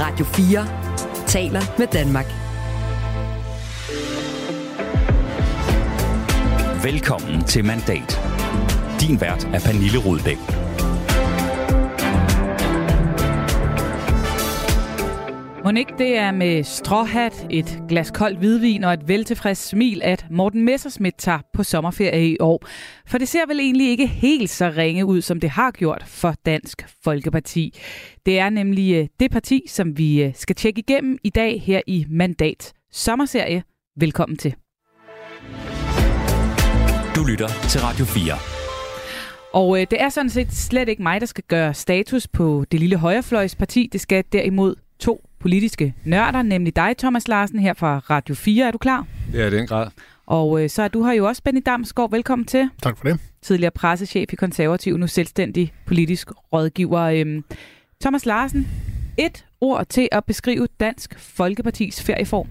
Radio 4 taler med Danmark. Velkommen til Mandat. Din vært er Pernille Rudbæk. Monik, det er med stråhat, et glas koldt hvidvin og et veltilfreds smil, at Morten Messersmith tager på sommerferie i år. For det ser vel egentlig ikke helt så ringe ud, som det har gjort for Dansk Folkeparti. Det er nemlig øh, det parti, som vi øh, skal tjekke igennem i dag her i Mandat Sommerserie. Velkommen til. Du lytter til Radio 4. Og øh, det er sådan set slet ikke mig, der skal gøre status på det lille højrefløjsparti. Det skal derimod to politiske nørder, nemlig dig, Thomas Larsen, her fra Radio 4. Er du klar? Ja, i den grad. Og øh, så er du her jo også, Benny Damsgaard. Velkommen til. Tak for det. Tidligere pressechef i Konservativ, nu selvstændig politisk rådgiver. Øhm, Thomas Larsen, et ord til at beskrive Dansk Folkepartis ferieform.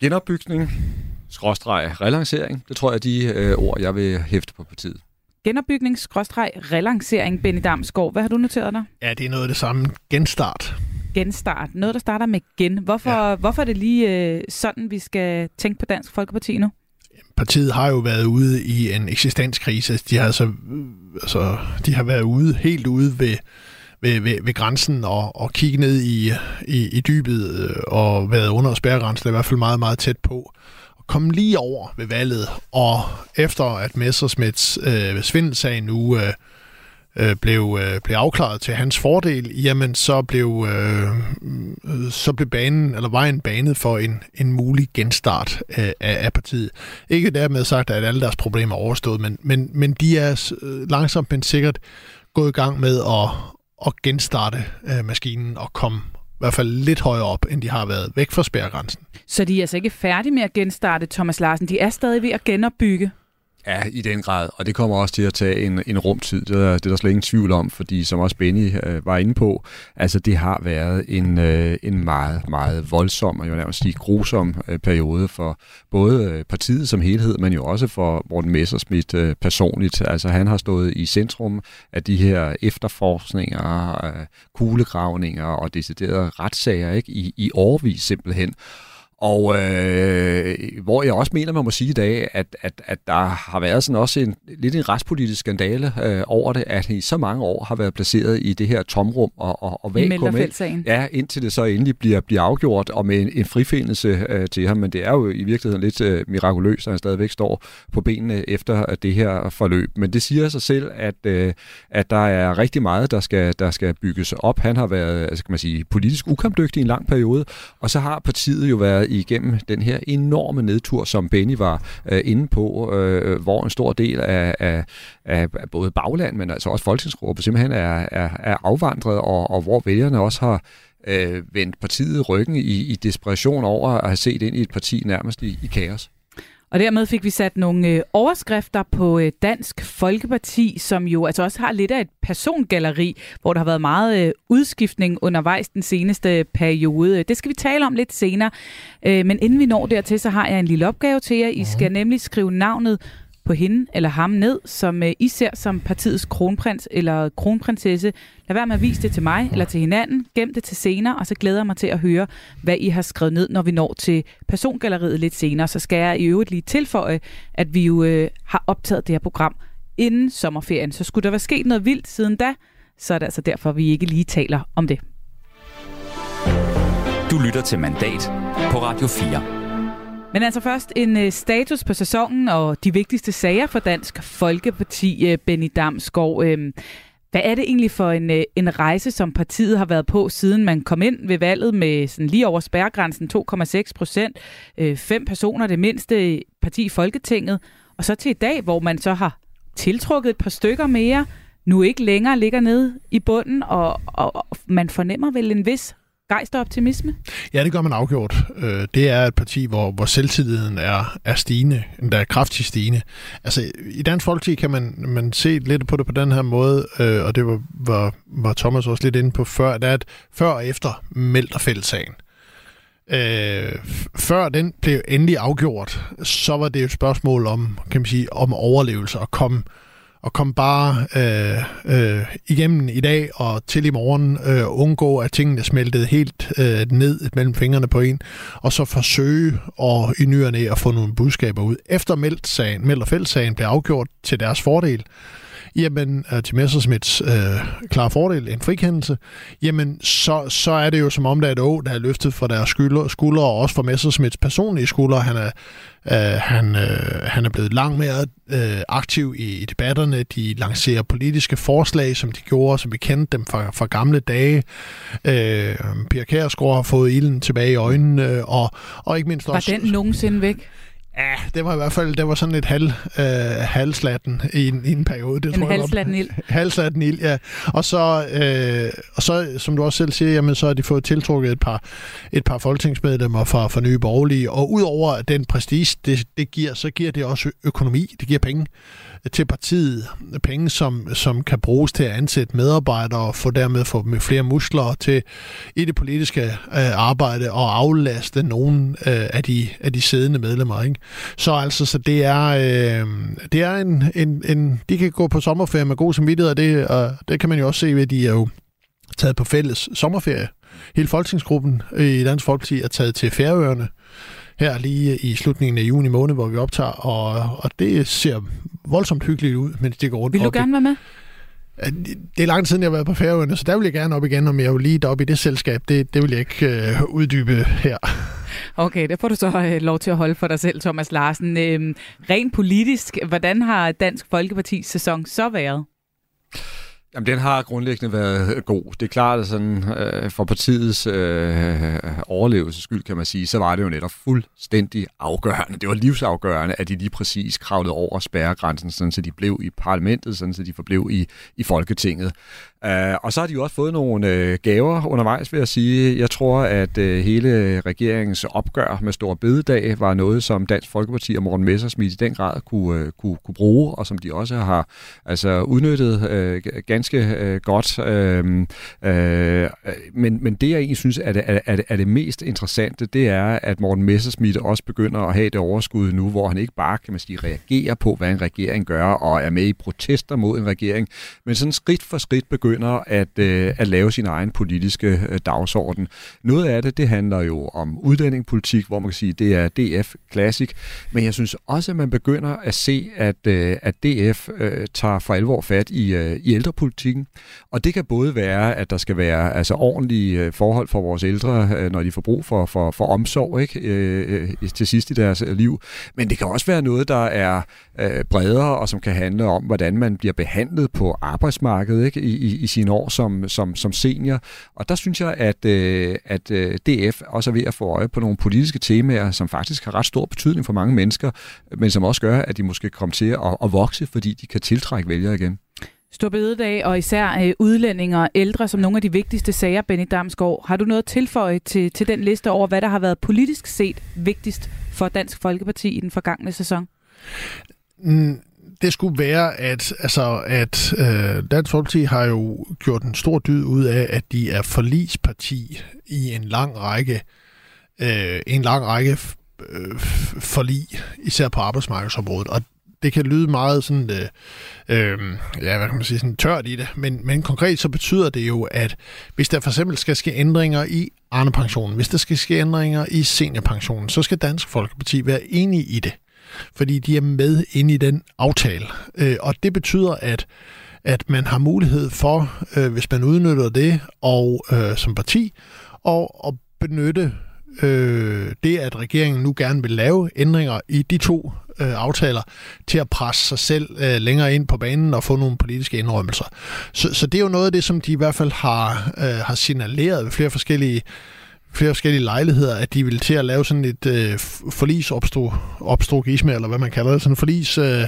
Genopbygning, skråstreg, relancering. Det tror jeg er de øh, ord, jeg vil hæfte på partiet. Genopbygning, skråstreg, relancering, Benny Damsgaard. Hvad har du noteret dig? Ja, det er noget af det samme. Genstart. Genstart. Noget, der starter med gen. Hvorfor, ja. hvorfor er det lige øh, sådan, vi skal tænke på Dansk Folkeparti nu? Partiet har jo været ude i en eksistenskrise. De har, altså, altså, de har været ude, helt ude ved, ved, ved, ved grænsen og, og kigge ned i, i, i dybet øh, og været under spærregrænsen, i hvert fald meget, meget tæt på. Komme lige over ved valget, og efter at Messersmiths øh, svindelsag nu øh, øh, blev, øh, blev afklaret til hans fordel, jamen så blev, øh, så blev banen, eller vejen banet for en, en mulig genstart øh, af, af partiet. Ikke dermed sagt, at alle deres problemer er overstået, men, men, men de er øh, langsomt men sikkert gået i gang med at, at genstarte øh, maskinen og komme i hvert fald lidt højere op, end de har været væk fra spærregrænsen. Så de er altså ikke færdige med at genstarte, Thomas Larsen. De er stadig ved at genopbygge. Ja, i den grad, og det kommer også til at tage en, en rumtid, det er, det er der slet ingen tvivl om, fordi som også Benny øh, var inde på, altså det har været en, øh, en meget, meget voldsom, og jeg vil nærmest sige grusom øh, periode for både øh, partiet som helhed, men jo også for Morten Messersmith øh, personligt. Altså han har stået i centrum af de her efterforskninger, øh, kuglegravninger og deciderede retssager ikke, i, i årvis simpelthen. Og øh, hvor jeg også mener, man må sige i dag, at, at, at der har været sådan også en lidt en retspolitisk skandale øh, over det, at i så mange år har været placeret i det her tomrum og, og, og vakuum. Ja, indtil det så endelig bliver, bliver afgjort og med en, en frifindelse øh, til ham. Men det er jo i virkeligheden lidt øh, mirakuløst, at han stadigvæk står på benene efter det her forløb. Men det siger sig selv, at, øh, at der er rigtig meget, der skal, der skal bygges op. Han har været altså, kan man sige, politisk ukampdygtig i en lang periode, og så har partiet jo været igennem den her enorme nedtur, som Benny var øh, inde på, øh, hvor en stor del af, af, af både bagland, men altså også folketingsgrupper simpelthen er, er, er afvandret, og, og hvor vælgerne også har øh, vendt partiet ryggen i, i desperation over at have set ind i et parti nærmest i, i kaos. Og dermed fik vi sat nogle øh, overskrifter på øh, Dansk Folkeparti, som jo altså også har lidt af et persongalleri, hvor der har været meget øh, udskiftning undervejs den seneste periode. Det skal vi tale om lidt senere. Øh, men inden vi når dertil, så har jeg en lille opgave til jer. I skal nemlig skrive navnet på hende eller ham ned, som øh, I ser som partiets kronprins eller kronprinsesse. Lad være med at vise det til mig eller til hinanden. Gem det til senere, og så glæder jeg mig til at høre, hvad I har skrevet ned, når vi når til persongalleriet lidt senere. Så skal jeg i øvrigt lige tilføje, at vi jo øh, har optaget det her program inden sommerferien. Så skulle der være sket noget vildt siden da, så er det altså derfor, vi ikke lige taler om det. Du lytter til Mandat på Radio 4. Men altså først en øh, status på sæsonen og de vigtigste sager for Dansk Folkeparti, øh, Benny Damsgaard. Øhm, hvad er det egentlig for en, øh, en rejse, som partiet har været på, siden man kom ind ved valget med sådan lige over spærregrænsen 2,6 procent, fem personer, det mindste parti i Folketinget, og så til i dag, hvor man så har tiltrukket et par stykker mere, nu ikke længere ligger nede i bunden, og, og, og man fornemmer vel en vis gejst og optimisme? Ja, det gør man afgjort. Øh, det er et parti, hvor, hvor selvtilliden er, er stigende, endda kraftigt stigende. Altså, i Dansk Folkeparti kan man, man se lidt på det på den her måde, øh, og det var, var, var Thomas også lidt inde på før, det er, at før og efter Melterfældt-sagen, Øh, før den blev endelig afgjort, så var det et spørgsmål om, kan man sige, om overlevelse og komme og kom bare øh, øh, igennem i dag og til i morgen øh, undgå, at tingene smeltede helt øh, ned mellem fingrene på en, og så forsøge og i nyerne at få nogle budskaber ud. Efter Meldt-sagen, Meldt- og Fældt-sagen blev afgjort til deres fordel, jamen øh, til Messersmiths øh, klare fordel, en frikendelse, jamen så, så er det jo som om, der er et å, der er løftet fra deres skuldre, skuldre og også fra Messersmiths personlige skuldre. Han er, øh, han, øh, han er blevet langt mere øh, aktiv i, i debatterne. De lancerer politiske forslag, som de gjorde, som vi kendte dem fra, fra gamle dage. Øh, Pia Kærsgaard har fået ilden tilbage i øjnene, og, og ikke mindst Var også... den nogensinde væk? Ja, det var i hvert fald det var sådan lidt halv, øh, halvslatten i en, i en periode. Det En tror halvslatten ild. Halvslatten ild, ja. Og så, øh, og så, som du også selv siger, jamen, så har de fået tiltrukket et par, et par folketingsmedlemmer fra, fra Nye Borgerlige. Og udover den prestige, det, det giver, så giver det også økonomi. Det giver penge til partiet. Penge, som, som kan bruges til at ansætte medarbejdere og få dermed få med flere muskler til i det politiske øh, arbejde og aflaste nogle øh, af, de, af de siddende medlemmer. Ikke? Så altså, så det er, øh, det er en, en, en, de kan gå på sommerferie med god samvittighed, og det, og det kan man jo også se ved, at de er jo taget på fælles sommerferie. Hele folketingsgruppen i Dansk Folkeparti er taget til Færøerne her lige i slutningen af juni måned, hvor vi optager, og, og det ser voldsomt hyggeligt ud, mens det går rundt. Vil du op gerne være med? det er lang tid siden, jeg har været på Færøerne, så der vil jeg gerne op igen, om jeg vil lige op i det selskab. Det, det vil jeg ikke øh, uddybe her. Okay, det får du så øh, lov til at holde for dig selv, Thomas Larsen. Øh, rent politisk, hvordan har Dansk Folkepartis sæson så været? Jamen, den har grundlæggende været øh, god. Det er klart, at sådan, øh, for partiets øh, overlevelses skyld, kan man sige, så var det jo netop fuldstændig afgørende. Det var livsafgørende, at de lige præcis kravlede over spærregrænsen, sådan, så de blev i parlamentet, sådan, så de forblev i, i Folketinget. Uh, og så har de jo også fået nogle øh, gaver undervejs, vil jeg sige. Jeg tror, at øh, hele regeringens opgør med Stor Bededag var noget, som Dansk Folkeparti og Morten Messersmith i den grad kunne, øh, kunne, kunne bruge, og som de også har altså, udnyttet øh, ganske øh, godt. Øh, øh, men, men det, jeg egentlig synes er det, er, er, det, er det mest interessante, det er, at Morten Messersmith også begynder at have det overskud nu, hvor han ikke bare, kan man sige, reagerer på, hvad en regering gør, og er med i protester mod en regering, men sådan skridt for skridt begynder at, øh, at lave sin egen politiske øh, dagsorden. Noget af det, det handler jo om udlændingepolitik, hvor man kan sige, det er DF Classic, men jeg synes også, at man begynder at se, at, øh, at DF øh, tager for alvor fat i, øh, i ældrepolitikken, og det kan både være, at der skal være altså, ordentlige øh, forhold for vores ældre, øh, når de får brug for, for, for omsorg ikke? Øh, øh, til sidst i deres øh, liv, men det kan også være noget, der er øh, bredere, og som kan handle om, hvordan man bliver behandlet på arbejdsmarkedet ikke? I, i, i sine år som, som, som senior. Og der synes jeg, at, øh, at øh, DF også er ved at få øje på nogle politiske temaer, som faktisk har ret stor betydning for mange mennesker, men som også gør, at de måske kommer til at, at vokse, fordi de kan tiltrække vælgere igen. Stor bededag og især øh, udlændinge og ældre som nogle af de vigtigste sager, Benny Damsgaard. Har du noget at tilføje til, til den liste over, hvad der har været politisk set vigtigst for Dansk Folkeparti i den forgangne sæson? Mm, det skulle være, at, altså, at øh, Dansk Folkeparti har jo gjort en stor dyd ud af, at de er forlisparti i en lang række, øh, en lang række øh, forlig, især på arbejdsmarkedsområdet. Og det kan lyde meget sådan, øh, øh, ja, hvad kan man sige, sådan tørt i det, men, men konkret så betyder det jo, at hvis der for eksempel skal ske ændringer i Arne-pensionen, hvis der skal ske ændringer i seniorpensionen, så skal Dansk Folkeparti være enige i det fordi de er med inde i den aftale. Øh, og det betyder, at at man har mulighed for, øh, hvis man udnytter det og øh, som parti, og at benytte øh, det, at regeringen nu gerne vil lave ændringer i de to øh, aftaler, til at presse sig selv øh, længere ind på banen og få nogle politiske indrømmelser. Så, så det er jo noget af det, som de i hvert fald har, øh, har signaleret ved flere forskellige flere forskellige lejligheder, at de vil til at lave sådan et øh, forlisopstrogisme, eller hvad man kalder det, sådan en forlis, øh,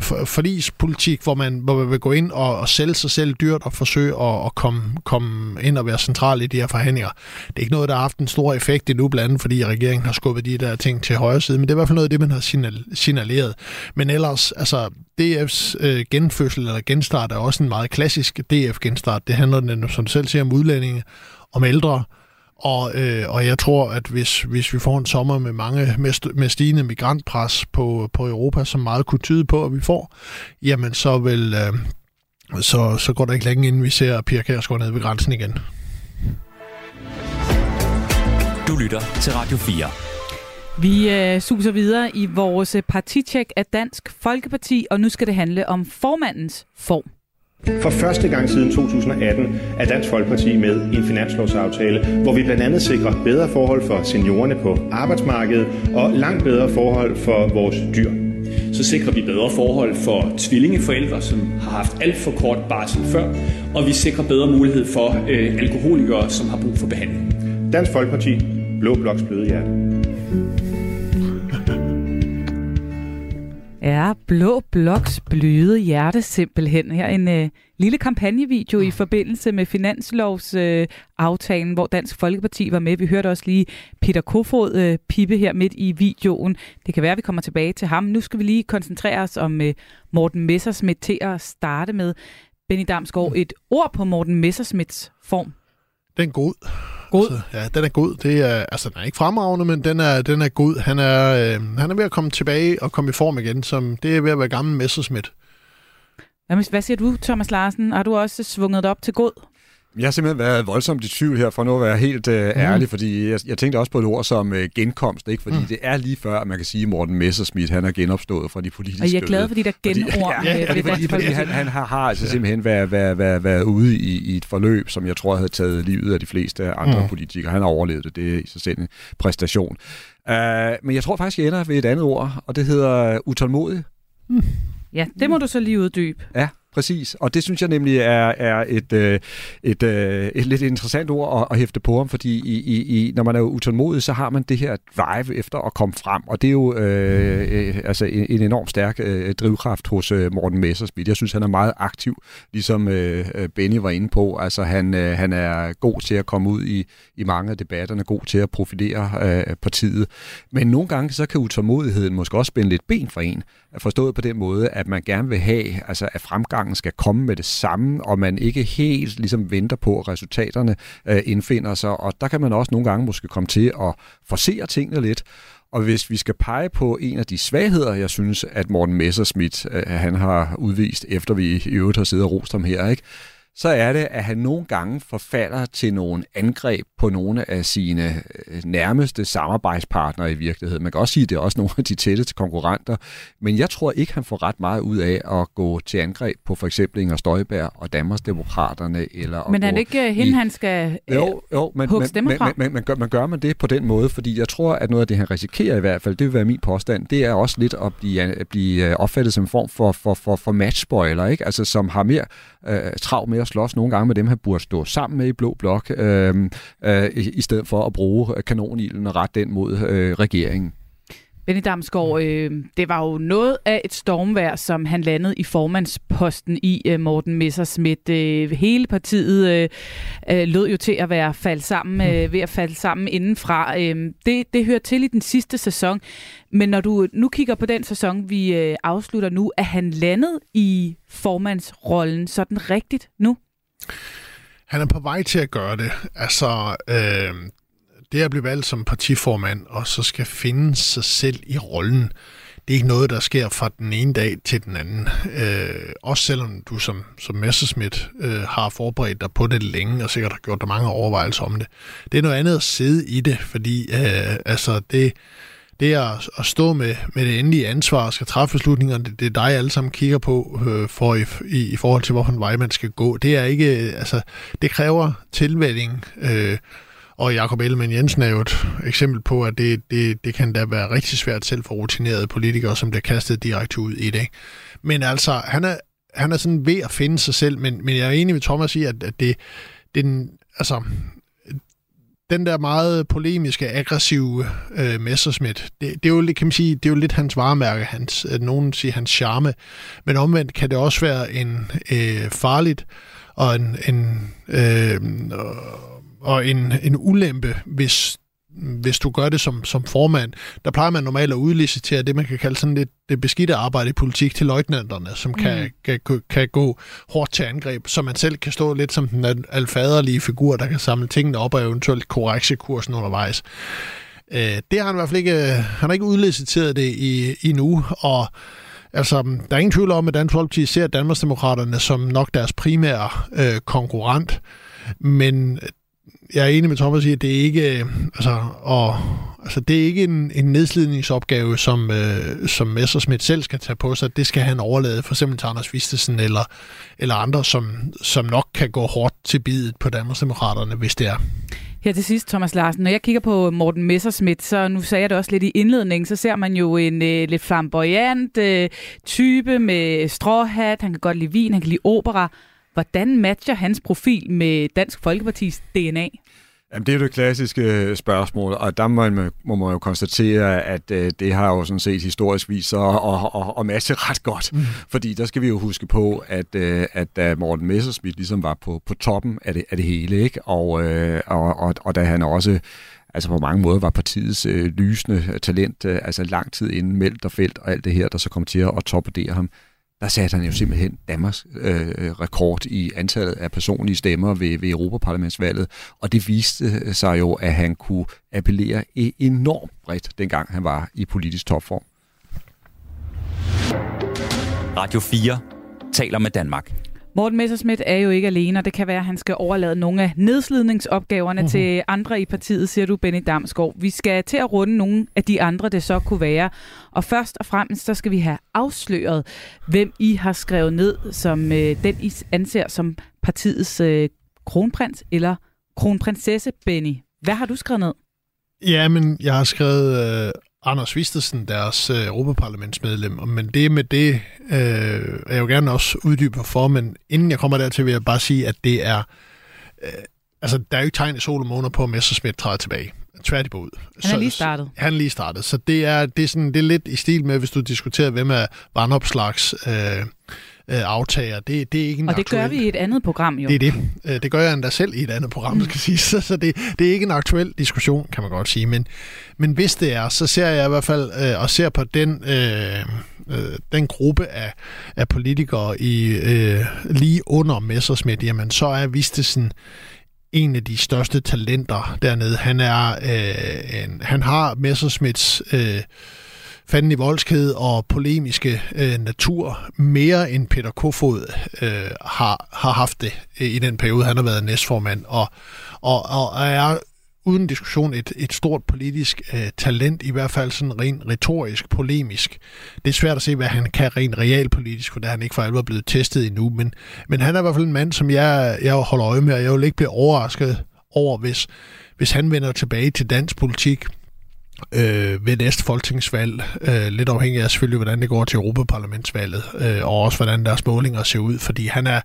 for, forlispolitik, hvor man, hvor man vil gå ind og, og sælge sig selv dyrt og forsøge at, at komme, komme ind og være central i de her forhandlinger. Det er ikke noget, der har haft en stor effekt endnu, blandt andet fordi regeringen har skubbet de der ting til højre side, men det er i hvert fald noget af det, man har signal, signaleret. Men ellers, altså DF's øh, genfødsel eller genstart er også en meget klassisk DF-genstart. Det handler, som du selv siger, om udlændinge, om ældre, og, øh, og jeg tror, at hvis, hvis vi får en sommer med mange med, med stigende migrantpres på, på Europa, som meget kunne tyde på, at vi får, jamen så vil øh, så, så går der ikke længe, inden vi ser Pia Kærsgaard ned ved grænsen igen. Du lytter til Radio 4. Vi øh, suser videre i vores partitjek af Dansk Folkeparti, og nu skal det handle om formandens form. For første gang siden 2018 er Dansk Folkeparti med i en finanslovsaftale, hvor vi blandt andet sikrer bedre forhold for seniorerne på arbejdsmarkedet og langt bedre forhold for vores dyr. Så sikrer vi bedre forhold for tvillingeforældre, som har haft alt for kort barsel før, og vi sikrer bedre mulighed for øh, alkoholikere, som har brug for behandling. Dansk Folkeparti, Blå Bloks bløde hjerte. Ja, Blå Bloks bløde hjerte simpelthen. Her en øh, lille kampagnevideo i forbindelse med finanslovsaftalen, øh, hvor Dansk Folkeparti var med. Vi hørte også lige Peter Kofod øh, pippe her midt i videoen. Det kan være, at vi kommer tilbage til ham. Nu skal vi lige koncentrere os om øh, Morten Messersmith til at starte med. Benny Damsgaard, et ord på Morten Messersmiths form. Den god. God? Altså, ja, den er god. Det er, altså, den er ikke fremragende, men den er, den er god. Han er, øh, han er ved at komme tilbage og komme i form igen. Som, det er ved at være gammel Messersmith. Hvad siger du, Thomas Larsen? Har du også svunget op til god? Jeg har simpelthen været voldsomt i tvivl her, for nu at være helt øh, mm. ærlig, fordi jeg, jeg tænkte også på et ord som øh, genkomst, ikke? fordi mm. det er lige før, at man kan sige, at Morten Messerschmidt han er genopstået fra de politiske Og jeg er glad for de der genord. Fordi, ja, ja, det fordi, fordi han, han har, har altså simpelthen været, været, været, været ude i, i et forløb, som jeg tror havde taget livet af de fleste andre mm. politikere. Han har overlevet det, det er i sig selv en præstation. Uh, men jeg tror faktisk, jeg ender ved et andet ord, og det hedder utålmodig. Mm. Ja, det må du så lige uddybe. Ja, præcis. Og det synes jeg nemlig er, er et, øh, et, øh, et lidt interessant ord at, at hæfte på ham, fordi i, i, i, når man er utålmodig, så har man det her drive efter at komme frem, og det er jo øh, øh, altså en, en enorm stærk øh, drivkraft hos øh, Morten Messersmith. Jeg synes, han er meget aktiv, ligesom øh, øh, Benny var inde på. Altså han, øh, han er god til at komme ud i, i mange af debatterne, god til at profilere øh, partiet. Men nogle gange så kan utålmodigheden måske også spænde lidt ben for en, forstået på den måde, at man gerne vil have, altså at fremgangen skal komme med det samme, og man ikke helt ligesom venter på, at resultaterne øh, indfinder sig. Og der kan man også nogle gange måske komme til at forsere tingene lidt. Og hvis vi skal pege på en af de svagheder, jeg synes, at Morten Messerschmidt øh, han har udvist, efter vi i øvrigt har siddet og rost ham her, ikke? Så er det, at han nogle gange forfalder til nogle angreb på nogle af sine øh, nærmeste samarbejdspartnere i virkeligheden. Man kan også sige, at det er også nogle af de tætteste konkurrenter, men jeg tror ikke, han får ret meget ud af at gå til angreb på for eksempel Inger Støjberg og Danmarksdemokraterne. Eller men er det ikke hende, i... han skal øh, jo, jo, men, hugge stemmer fra? Men, men, men, gør, man gør man det på den måde, fordi jeg tror, at noget af det, han risikerer i hvert fald, det vil være min påstand, det er også lidt at blive, at blive øh, opfattet som en form for, for, for, for matchspoiler, ikke? Altså, som har mere øh, trav med at slås nogle gange med dem, han burde stå sammen med i Blå Blok, øh, øh, i, i stedet for at bruge øh, kanonilden og rette den mod øh, regeringen. Benny Damsgaard, øh, det var jo noget af et stormvær, som han landede i formandsposten i øh, Morten Messersmith. Øh, hele partiet øh, øh, lød jo til at være faldt sammen, øh, ved at falde sammen indenfra. Øh, det, det hører til i den sidste sæson. Men når du nu kigger på den sæson, vi øh, afslutter nu, er han landet i formandsrollen sådan rigtigt nu? Han er på vej til at gøre det. Altså, øh, det at blive valgt som partiformand, og så skal finde sig selv i rollen, det er ikke noget, der sker fra den ene dag til den anden. Øh, også selvom du som, som Messerschmidt øh, har forberedt dig på det længe, og sikkert har gjort dig mange overvejelser om det. Det er noget andet at sidde i det, fordi øh, altså det, det at, at stå med, med det endelige ansvar og skal træffe beslutninger, det, det er dig alle sammen kigger på øh, for i, i, i forhold til, hvorfor en vej man skal gå. Det er ikke, øh, altså, det kræver tilvælling, øh, og Jakob Ellemann Jensen er jo et eksempel på, at det, det, det kan da være rigtig svært selv for rutinerede politikere, som bliver kastet direkte ud i det. Men altså, han er, han er sådan ved at finde sig selv, men, men jeg er enig med Thomas i, at, at det, den, altså, den der meget polemiske, aggressive øh, Messerschmidt, det, det, er jo, kan man sige, det er jo lidt hans varemærke, hans, øh, nogen siger hans charme, men omvendt kan det også være en øh, farligt og en, en, øh, og en, en ulempe, hvis hvis du gør det som, som formand, der plejer man normalt at udlicitere det, man kan kalde sådan lidt det beskidte arbejde i politik til løjtnanterne, som kan, mm. kan, kan gå hårdt til angreb, så man selv kan stå lidt som den alfaderlige figur, der kan samle tingene op og eventuelt korrekse kursen undervejs. Øh, det har han i hvert fald ikke, han har ikke udliciteret det i, endnu, og Altså, der er ingen tvivl om, at Dansk Folkeparti ser Danmarksdemokraterne som nok deres primære øh, konkurrent, men jeg er enig med Thomas i, at det er ikke, øh, altså, og, altså, det er ikke en, en nedslidningsopgave, som, øh, som Messersmith selv skal tage på sig. Det skal han overlade for eksempel til Anders Vistesen eller, eller andre, som, som nok kan gå hårdt til bidet på Danmarksdemokraterne, hvis det er. Her til sidst, Thomas Larsen, når jeg kigger på Morten Messerschmidt, så nu sagde jeg det også lidt i indledningen, så ser man jo en øh, lidt flamboyant øh, type med stråhat, han kan godt lide vin, han kan lide opera. Hvordan matcher hans profil med Dansk Folkepartis DNA? Jamen, det er jo det klassiske øh, spørgsmål, og der må man, må man jo konstatere, at øh, det har jo sådan set historisk vist sig at, at, at, at matche ret godt. Mm. Fordi der skal vi jo huske på, at, øh, at da Morten Messerschmidt ligesom var på, på toppen af det, af det hele, ikke? Og, øh, og, og, og da han også altså på mange måder var partiets øh, lysende talent, øh, altså lang tid inden Meldt og Felt og alt det her, der så kom til at torpedere ham, der satte han jo simpelthen Danmarks øh, øh, rekord i antallet af personlige stemmer ved, ved Europaparlamentsvalget, og det viste øh, sig jo, at han kunne appellere e- enormt bredt, dengang han var i politisk topform. Radio 4 taler med Danmark. Morten Messerschmidt er jo ikke alene, og det kan være, at han skal overlade nogle af nedslidningsopgaverne uh-huh. til andre i partiet, siger du, Benny Damsgaard. Vi skal til at runde nogle af de andre, det så kunne være. Og først og fremmest, så skal vi have afsløret, hvem I har skrevet ned, som øh, den I anser som partiets øh, kronprins eller kronprinsesse, Benny. Hvad har du skrevet ned? Ja, men jeg har skrevet øh, Anders Vistesen, deres øh, europaparlamentsmedlem. Men det med det øh, er jeg jo gerne også uddybe for, men inden jeg kommer dertil, vil jeg bare sige, at det er... Øh, altså, der er jo ikke tegn i sol og måneder på, at Messersmith træder tilbage. Tværtimod. Han er lige startet. Han er lige startet. Så det er, det er, sådan, det er lidt i stil med, hvis du diskuterer, hvem er vandopslags... Øh, øh, aftager. Det, det er ikke en Og det aktuel... gør vi i et andet program jo. Det er det. Øh, det gør jeg endda selv i et andet program, skal sige. Så, så det, det er ikke en aktuel diskussion, kan man godt sige. Men, men hvis det er, så ser jeg i hvert fald øh, og ser på den, øh, øh, den gruppe af, af politikere i øh, lige under Messersmith, jamen så er Vistesen en af de største talenter dernede. Han er øh, en, han har Messersmiths øh, fanden i voldsked og polemiske øh, natur mere end Peter Kofod øh, har, har haft det øh, i den periode, han har været næstformand, og, og, og er uden diskussion et, et stort politisk øh, talent, i hvert fald sådan rent retorisk, polemisk. Det er svært at se, hvad han kan rent realpolitisk, for det han ikke for alvor blevet testet endnu, men, men han er i hvert fald en mand, som jeg, jeg holder øje med, og jeg vil ikke blive overrasket over, hvis, hvis han vender tilbage til dansk politik øh, ved næste folketingsvalg, øh, lidt afhængig af selvfølgelig, hvordan det går til Europaparlamentsvalget, øh, og også hvordan deres målinger ser ud, fordi han er,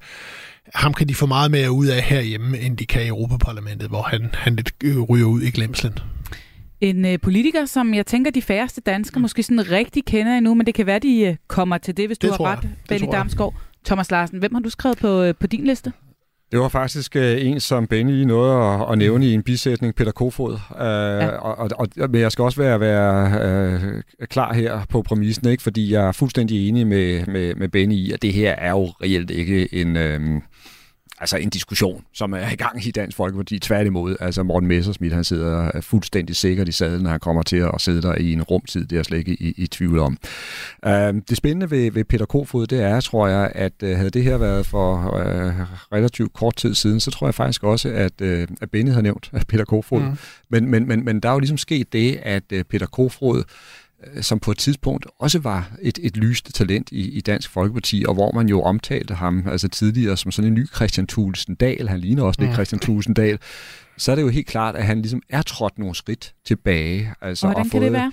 ham kan de få meget mere ud af herhjemme, end de kan i Europaparlamentet, hvor han, han lidt øh, ryger ud i glemslen. En øh, politiker, som jeg tænker, de færreste danskere måske sådan rigtig kender endnu, men det kan være, de øh, kommer til det, hvis det du har ret, Benny Damsgaard. Thomas Larsen, hvem har du skrevet på, øh, på din liste? Det var faktisk øh, en, som Benny nåede at, at nævne i en bisætning, Peter Kofod. Øh, ja. og, og, og, men jeg skal også være, være øh, klar her på præmissen, ikke? fordi jeg er fuldstændig enig med, med, med Benny i, at det her er jo reelt ikke en... Øh, altså en diskussion, som er i gang i Dansk Folkeparti. Tværtimod, altså Morten Messersmith, han sidder fuldstændig sikkert i sadlen, når han kommer til at sidde der i en rumtid. Det er jeg slet ikke i, i tvivl om. Uh, det spændende ved, ved Peter Kofod, det er, tror jeg, at uh, havde det her været for uh, relativt kort tid siden, så tror jeg faktisk også, at, uh, at Benny havde nævnt Peter Kofod. Mm. Men, men, men, men der er jo ligesom sket det, at uh, Peter Kofod Øh, som på et tidspunkt også var et, et lyste talent i, i Dansk Folkeparti, og hvor man jo omtalte ham altså tidligere som sådan en ny Christian Thulesen Dahl, han ligner også lidt mm. Christian Thulesen Dahl, så er det jo helt klart, at han ligesom er trådt nogle skridt tilbage. Altså, og hvordan og kan fået, det være?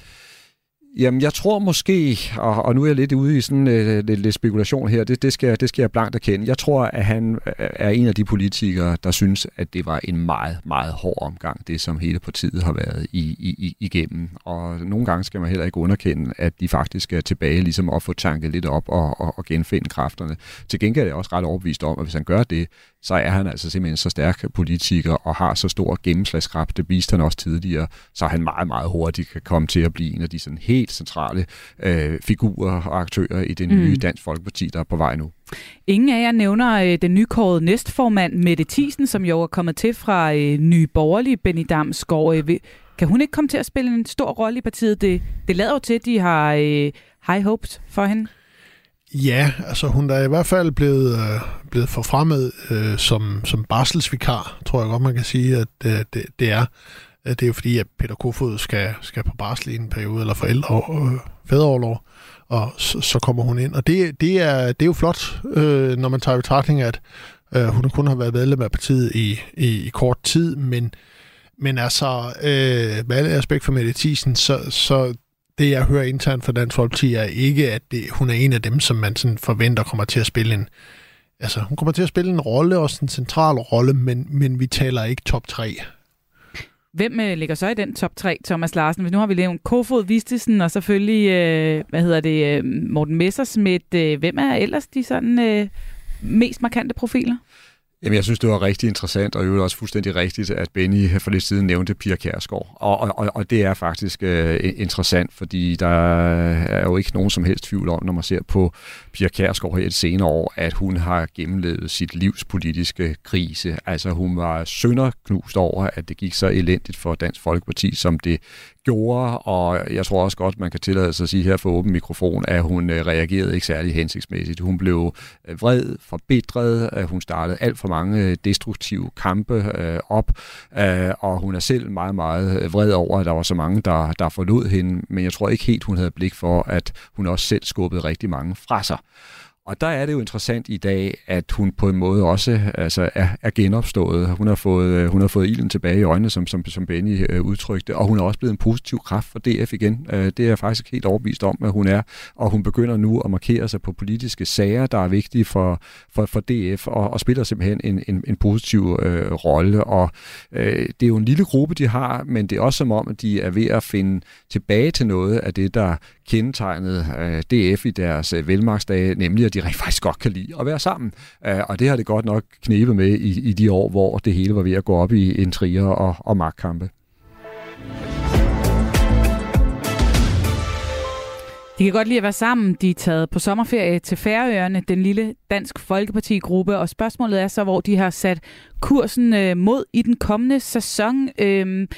Jamen, jeg tror måske, og, og nu er jeg lidt ude i sådan øh, lidt, lidt spekulation her, det, det, skal, det skal jeg blankt erkende. Jeg tror, at han er en af de politikere, der synes, at det var en meget, meget hård omgang, det som hele partiet har været i, i, igennem. Og nogle gange skal man heller ikke underkende, at de faktisk er tilbage ligesom at få tanket lidt op og, og, og genfinde kræfterne. Til gengæld er jeg også ret overbevist om, at hvis han gør det, så er han altså simpelthen så stærk politiker og har så stor gennemslagskraft. Det viste han også tidligere, så han meget, meget hurtigt kan komme til at blive en af de sådan helt centrale øh, figurer og aktører i det nye mm. Dansk Folkeparti, der er på vej nu. Ingen af jer nævner øh, den nykårede næstformand Mette Thiesen, som jo er kommet til fra øh, Nye Borgerlige, Benny Damsgaard. Øh, kan hun ikke komme til at spille en stor rolle i partiet? Det, det lader jo til, at de har øh, high hopes for hende. Ja, altså hun er i hvert fald blevet, øh, blevet forfremmet øh, som, som barselsvikar, tror jeg godt, man kan sige, at øh, det, det er. Øh, det er jo fordi, at Peter Kofod skal, skal på barsel i en periode, eller forældre, øh, fædreoverlov, og så, så kommer hun ind. Og det, det, er, det er jo flot, øh, når man tager i betragtning, at øh, hun kun har været medlem af partiet i, i, i kort tid, men, men altså, øh, med alle aspekt for Mette Thiesen, så, så det, jeg hører internt fra Dansk Folkeparti, er ikke, at det, hun er en af dem, som man sådan forventer kommer til at spille en... Altså, hun kommer til at spille en rolle, også en central rolle, men, men vi taler ikke top 3. Hvem øh, ligger så i den top 3, Thomas Larsen? Nu har vi nævnt Kofod Vistesen, og selvfølgelig, øh, hvad hedder det, øh, Morten Messersmith. Øh, hvem er ellers de sådan øh, mest markante profiler? Jamen, jeg synes, det var rigtig interessant, og jo også fuldstændig rigtigt, at Benny for lidt siden nævnte Pia Kærsgaard. Og, og, og det er faktisk uh, interessant, fordi der er jo ikke nogen som helst tvivl om, når man ser på Pia Kærsgaard her et senere år, at hun har gennemlevet sit livs politiske krise. Altså, hun var sønderknust over, at det gik så elendigt for Dansk Folkeparti, som det gjorde, og jeg tror også godt, man kan tillade sig at sige her for åben mikrofon, at hun øh, reagerede ikke særlig hensigtsmæssigt. Hun blev øh, vred, forbitret, øh, hun startede alt for mange destruktive kampe op, og hun er selv meget, meget vred over, at der var så mange, der, der forlod hende, men jeg tror ikke helt, hun havde blik for, at hun også selv skubbede rigtig mange fra sig. Og der er det jo interessant i dag, at hun på en måde også altså, er, er genopstået. Hun har, fået, øh, hun har fået ilden tilbage i øjnene, som, som, som Benny øh, udtrykte, og hun er også blevet en positiv kraft for DF igen. Øh, det er jeg faktisk helt overbevist om, at hun er, og hun begynder nu at markere sig på politiske sager, der er vigtige for, for, for DF, og, og spiller simpelthen en, en, en positiv øh, rolle. Og øh, det er jo en lille gruppe, de har, men det er også som om, at de er ved at finde tilbage til noget af det, der kendetegnede øh, DF i deres øh, velmagsdage, nemlig at de rent faktisk godt kan lide at være sammen. Øh, og det har det godt nok knebet med i, i de år, hvor det hele var ved at gå op i intriger og, og magtkampe. De kan godt lide at være sammen. De er taget på sommerferie til Færøerne, den lille Dansk Folkeparti-gruppe, og spørgsmålet er så, hvor de har sat kursen øh, mod i den kommende sæson. Øh,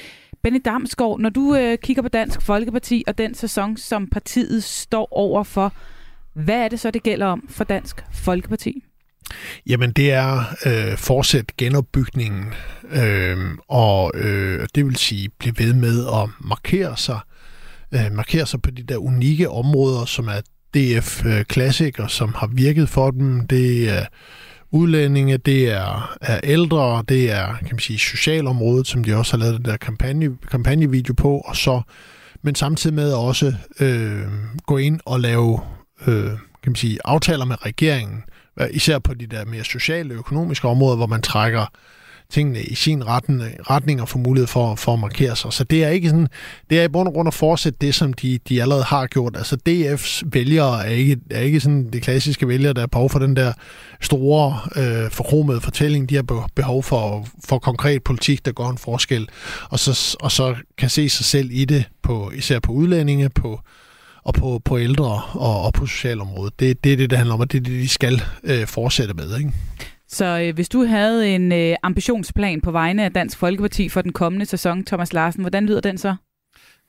Benny Damsgaard, når du øh, kigger på Dansk Folkeparti og den sæson, som partiet står over for, hvad er det så, det gælder om for Dansk Folkeparti? Jamen, det er øh, fortsat genopbygningen, øh, og øh, det vil sige blive ved med at markere sig, øh, markere sig på de der unikke områder, som er DF øh, Classic, og som har virket for dem. Det er udlændinge, det er, er ældre, det er kan man sige, socialområdet, som de også har lavet den der kampagne, kampagnevideo på, og så, men samtidig med også øh, gå ind og lave øh, kan man sige, aftaler med regeringen, især på de der mere sociale og økonomiske områder, hvor man trækker tingene i sin retning, retning og får mulighed for, for at markere sig. Så det er ikke sådan, det er i bund og grund at fortsætte det, som de, de allerede har gjort. Altså DF's vælgere er ikke, er ikke sådan det klassiske vælgere, der er behov for den der store, øh, forkromede fortælling. De har behov for, for konkret politik, der går en forskel, og så, og så kan se sig selv i det, på, især på udlændinge, på og på, på ældre og, og på socialområdet. Det, det er det, det handler om, og det er det, de skal øh, fortsætte med. Ikke? Så øh, hvis du havde en øh, ambitionsplan på vegne af Dansk Folkeparti for den kommende sæson, Thomas Larsen, hvordan lyder den så?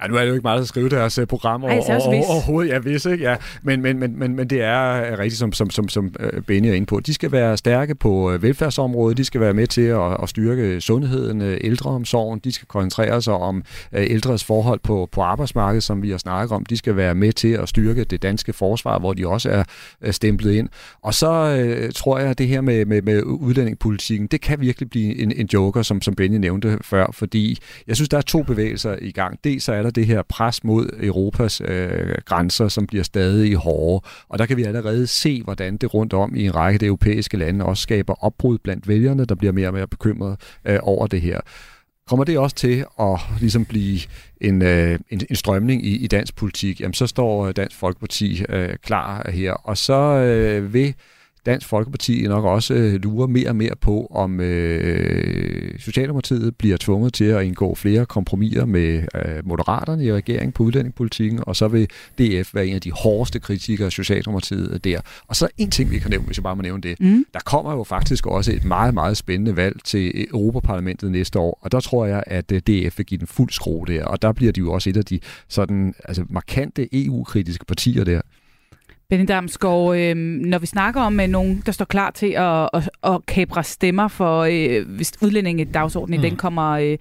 Ja, nu er det jo ikke meget at skrive deres uh, program Ej, over, over, overhovedet. Ja, hvis ikke. Ja. Men, men, men, men, men det er uh, rigtigt, som, som, som, som uh, Benny er inde på. De skal være stærke på velfærdsområdet. De skal være med til at, at styrke sundheden, ældreomsorgen. De skal koncentrere sig om ældres forhold på, på arbejdsmarkedet, som vi har snakket om. De skal være med til at styrke det danske forsvar, hvor de også er stemplet ind. Og så uh, tror jeg, at det her med, med, med udlændingepolitikken, det kan virkelig blive en, en joker, som, som Benny nævnte før, fordi jeg synes, der er to bevægelser i gang. Dels er der det her pres mod Europas øh, grænser, som bliver stadig hårdere. Og der kan vi allerede se, hvordan det rundt om i en række af de europæiske lande også skaber opbrud blandt vælgerne, der bliver mere og mere bekymret øh, over det her. Kommer det også til at ligesom blive en, øh, en, en strømning i, i dansk politik, jamen så står Dansk Folkeparti øh, klar her, og så øh, vil Dansk Folkeparti nok også øh, lurer mere og mere på, om øh, Socialdemokratiet bliver tvunget til at indgå flere kompromiser med øh, moderaterne i regeringen på udlændingepolitikken, og så vil DF være en af de hårdeste kritikere af Socialdemokratiet der. Og så en ting, vi kan nævne, hvis jeg bare må nævne det. Mm. Der kommer jo faktisk også et meget, meget spændende valg til Europaparlamentet næste år, og der tror jeg, at øh, DF vil give den fuld skrue der, og der bliver de jo også et af de sådan, altså markante EU-kritiske partier der. Benny Damsgaard, øh, når vi snakker om øh, nogen, der står klar til at, at, at kapre stemmer for, øh, hvis udlændingedagsordenen mm. den kommer, øh,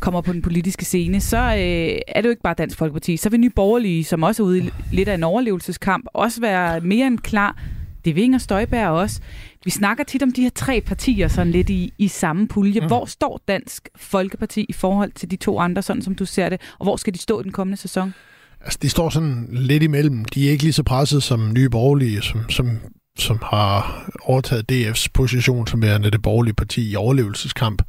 kommer på den politiske scene, så øh, er det jo ikke bare Dansk Folkeparti. Så vil Nye Borgerlige, som også er ude i lidt af en overlevelseskamp, også være mere end klar. Det vil Inger Støjberg også. Vi snakker tit om de her tre partier sådan lidt i, i samme pulje. Mm. Hvor står Dansk Folkeparti i forhold til de to andre, sådan som du ser det, og hvor skal de stå i den kommende sæson? Altså, de står sådan lidt imellem. De er ikke lige så presset som nye borgerlige, som, som, som har overtaget DF's position som værende det borgerlige parti i overlevelseskamp.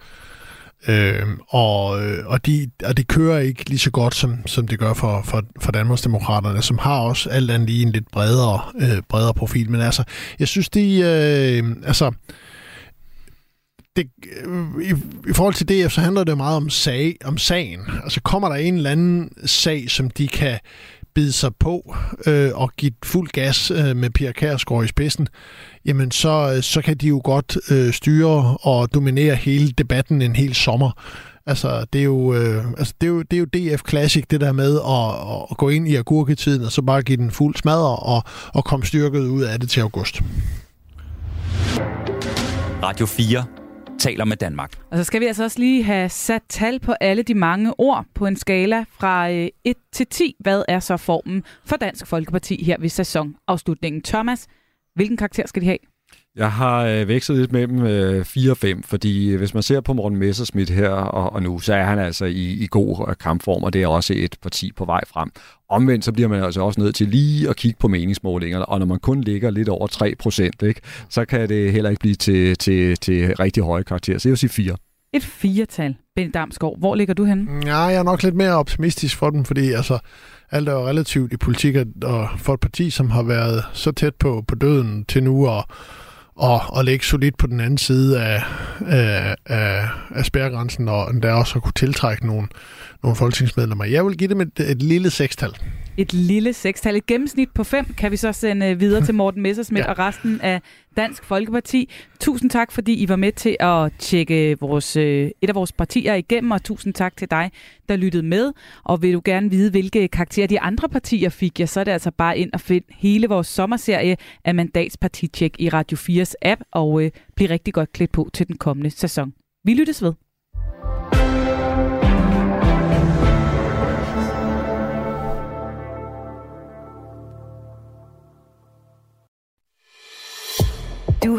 Øhm, øh, og, og, de, og det kører ikke lige så godt, som, som det gør for, for, for Danmarksdemokraterne, som har også alt andet lige en lidt bredere, øh, bredere profil. Men altså, jeg synes, de... Øh, altså, det, øh, i, i forhold til DF, så handler det meget om, sag, om sagen. Altså kommer der en eller anden sag, som de kan bide sig på øh, og give fuld gas øh, med Pia Kærsgaard i spidsen, jamen så, øh, så kan de jo godt øh, styre og dominere hele debatten en hel sommer. Altså, det er jo, øh, altså, det er jo, det er jo DF Classic, det der med at, at gå ind i agurketiden og så bare give den fuld smadre og, og komme styrket ud af det til august. Radio 4 taler med Danmark. Og så skal vi altså også lige have sat tal på alle de mange ord på en skala fra øh, 1 til 10. Hvad er så formen for Dansk Folkeparti her ved sæsonafslutningen? Thomas, hvilken karakter skal de have? Jeg har øh, vekslet lidt mellem øh, 4 og 5, fordi hvis man ser på Morten Messersmith her og, og nu, så er han altså i, i god øh, kampform, og det er også et parti på vej frem. Omvendt så bliver man altså også nødt til lige at kigge på meningsmålingerne, og når man kun ligger lidt over 3 procent, så kan det heller ikke blive til, til, til rigtig høje karakterer. Så jeg vil sige 4. Et firetal. Benny Damsgaard, hvor ligger du henne? Ja, jeg er nok lidt mere optimistisk for dem, fordi altså, alt er jo relativt i politik, og for et parti, som har været så tæt på, på døden til nu, og og, og ligge solidt på den anden side af, af, af, af spærregrænsen, og der også har kunne tiltrække nogle, nogle folketingsmedlemmer. Jeg vil give dem et, et lille sekstal. Et lille sekstal. Et gennemsnit på fem kan vi så sende videre til Morten Messersmith ja. og resten af Dansk Folkeparti. Tusind tak, fordi I var med til at tjekke vores, øh, et af vores partier igennem, og tusind tak til dig, der lyttede med. Og vil du gerne vide, hvilke karakterer de andre partier fik, ja, så er det altså bare ind og find hele vores sommerserie af Mandatspartitjek i Radio 4's app, og øh, bliv rigtig godt klædt på til den kommende sæson. Vi lyttes ved.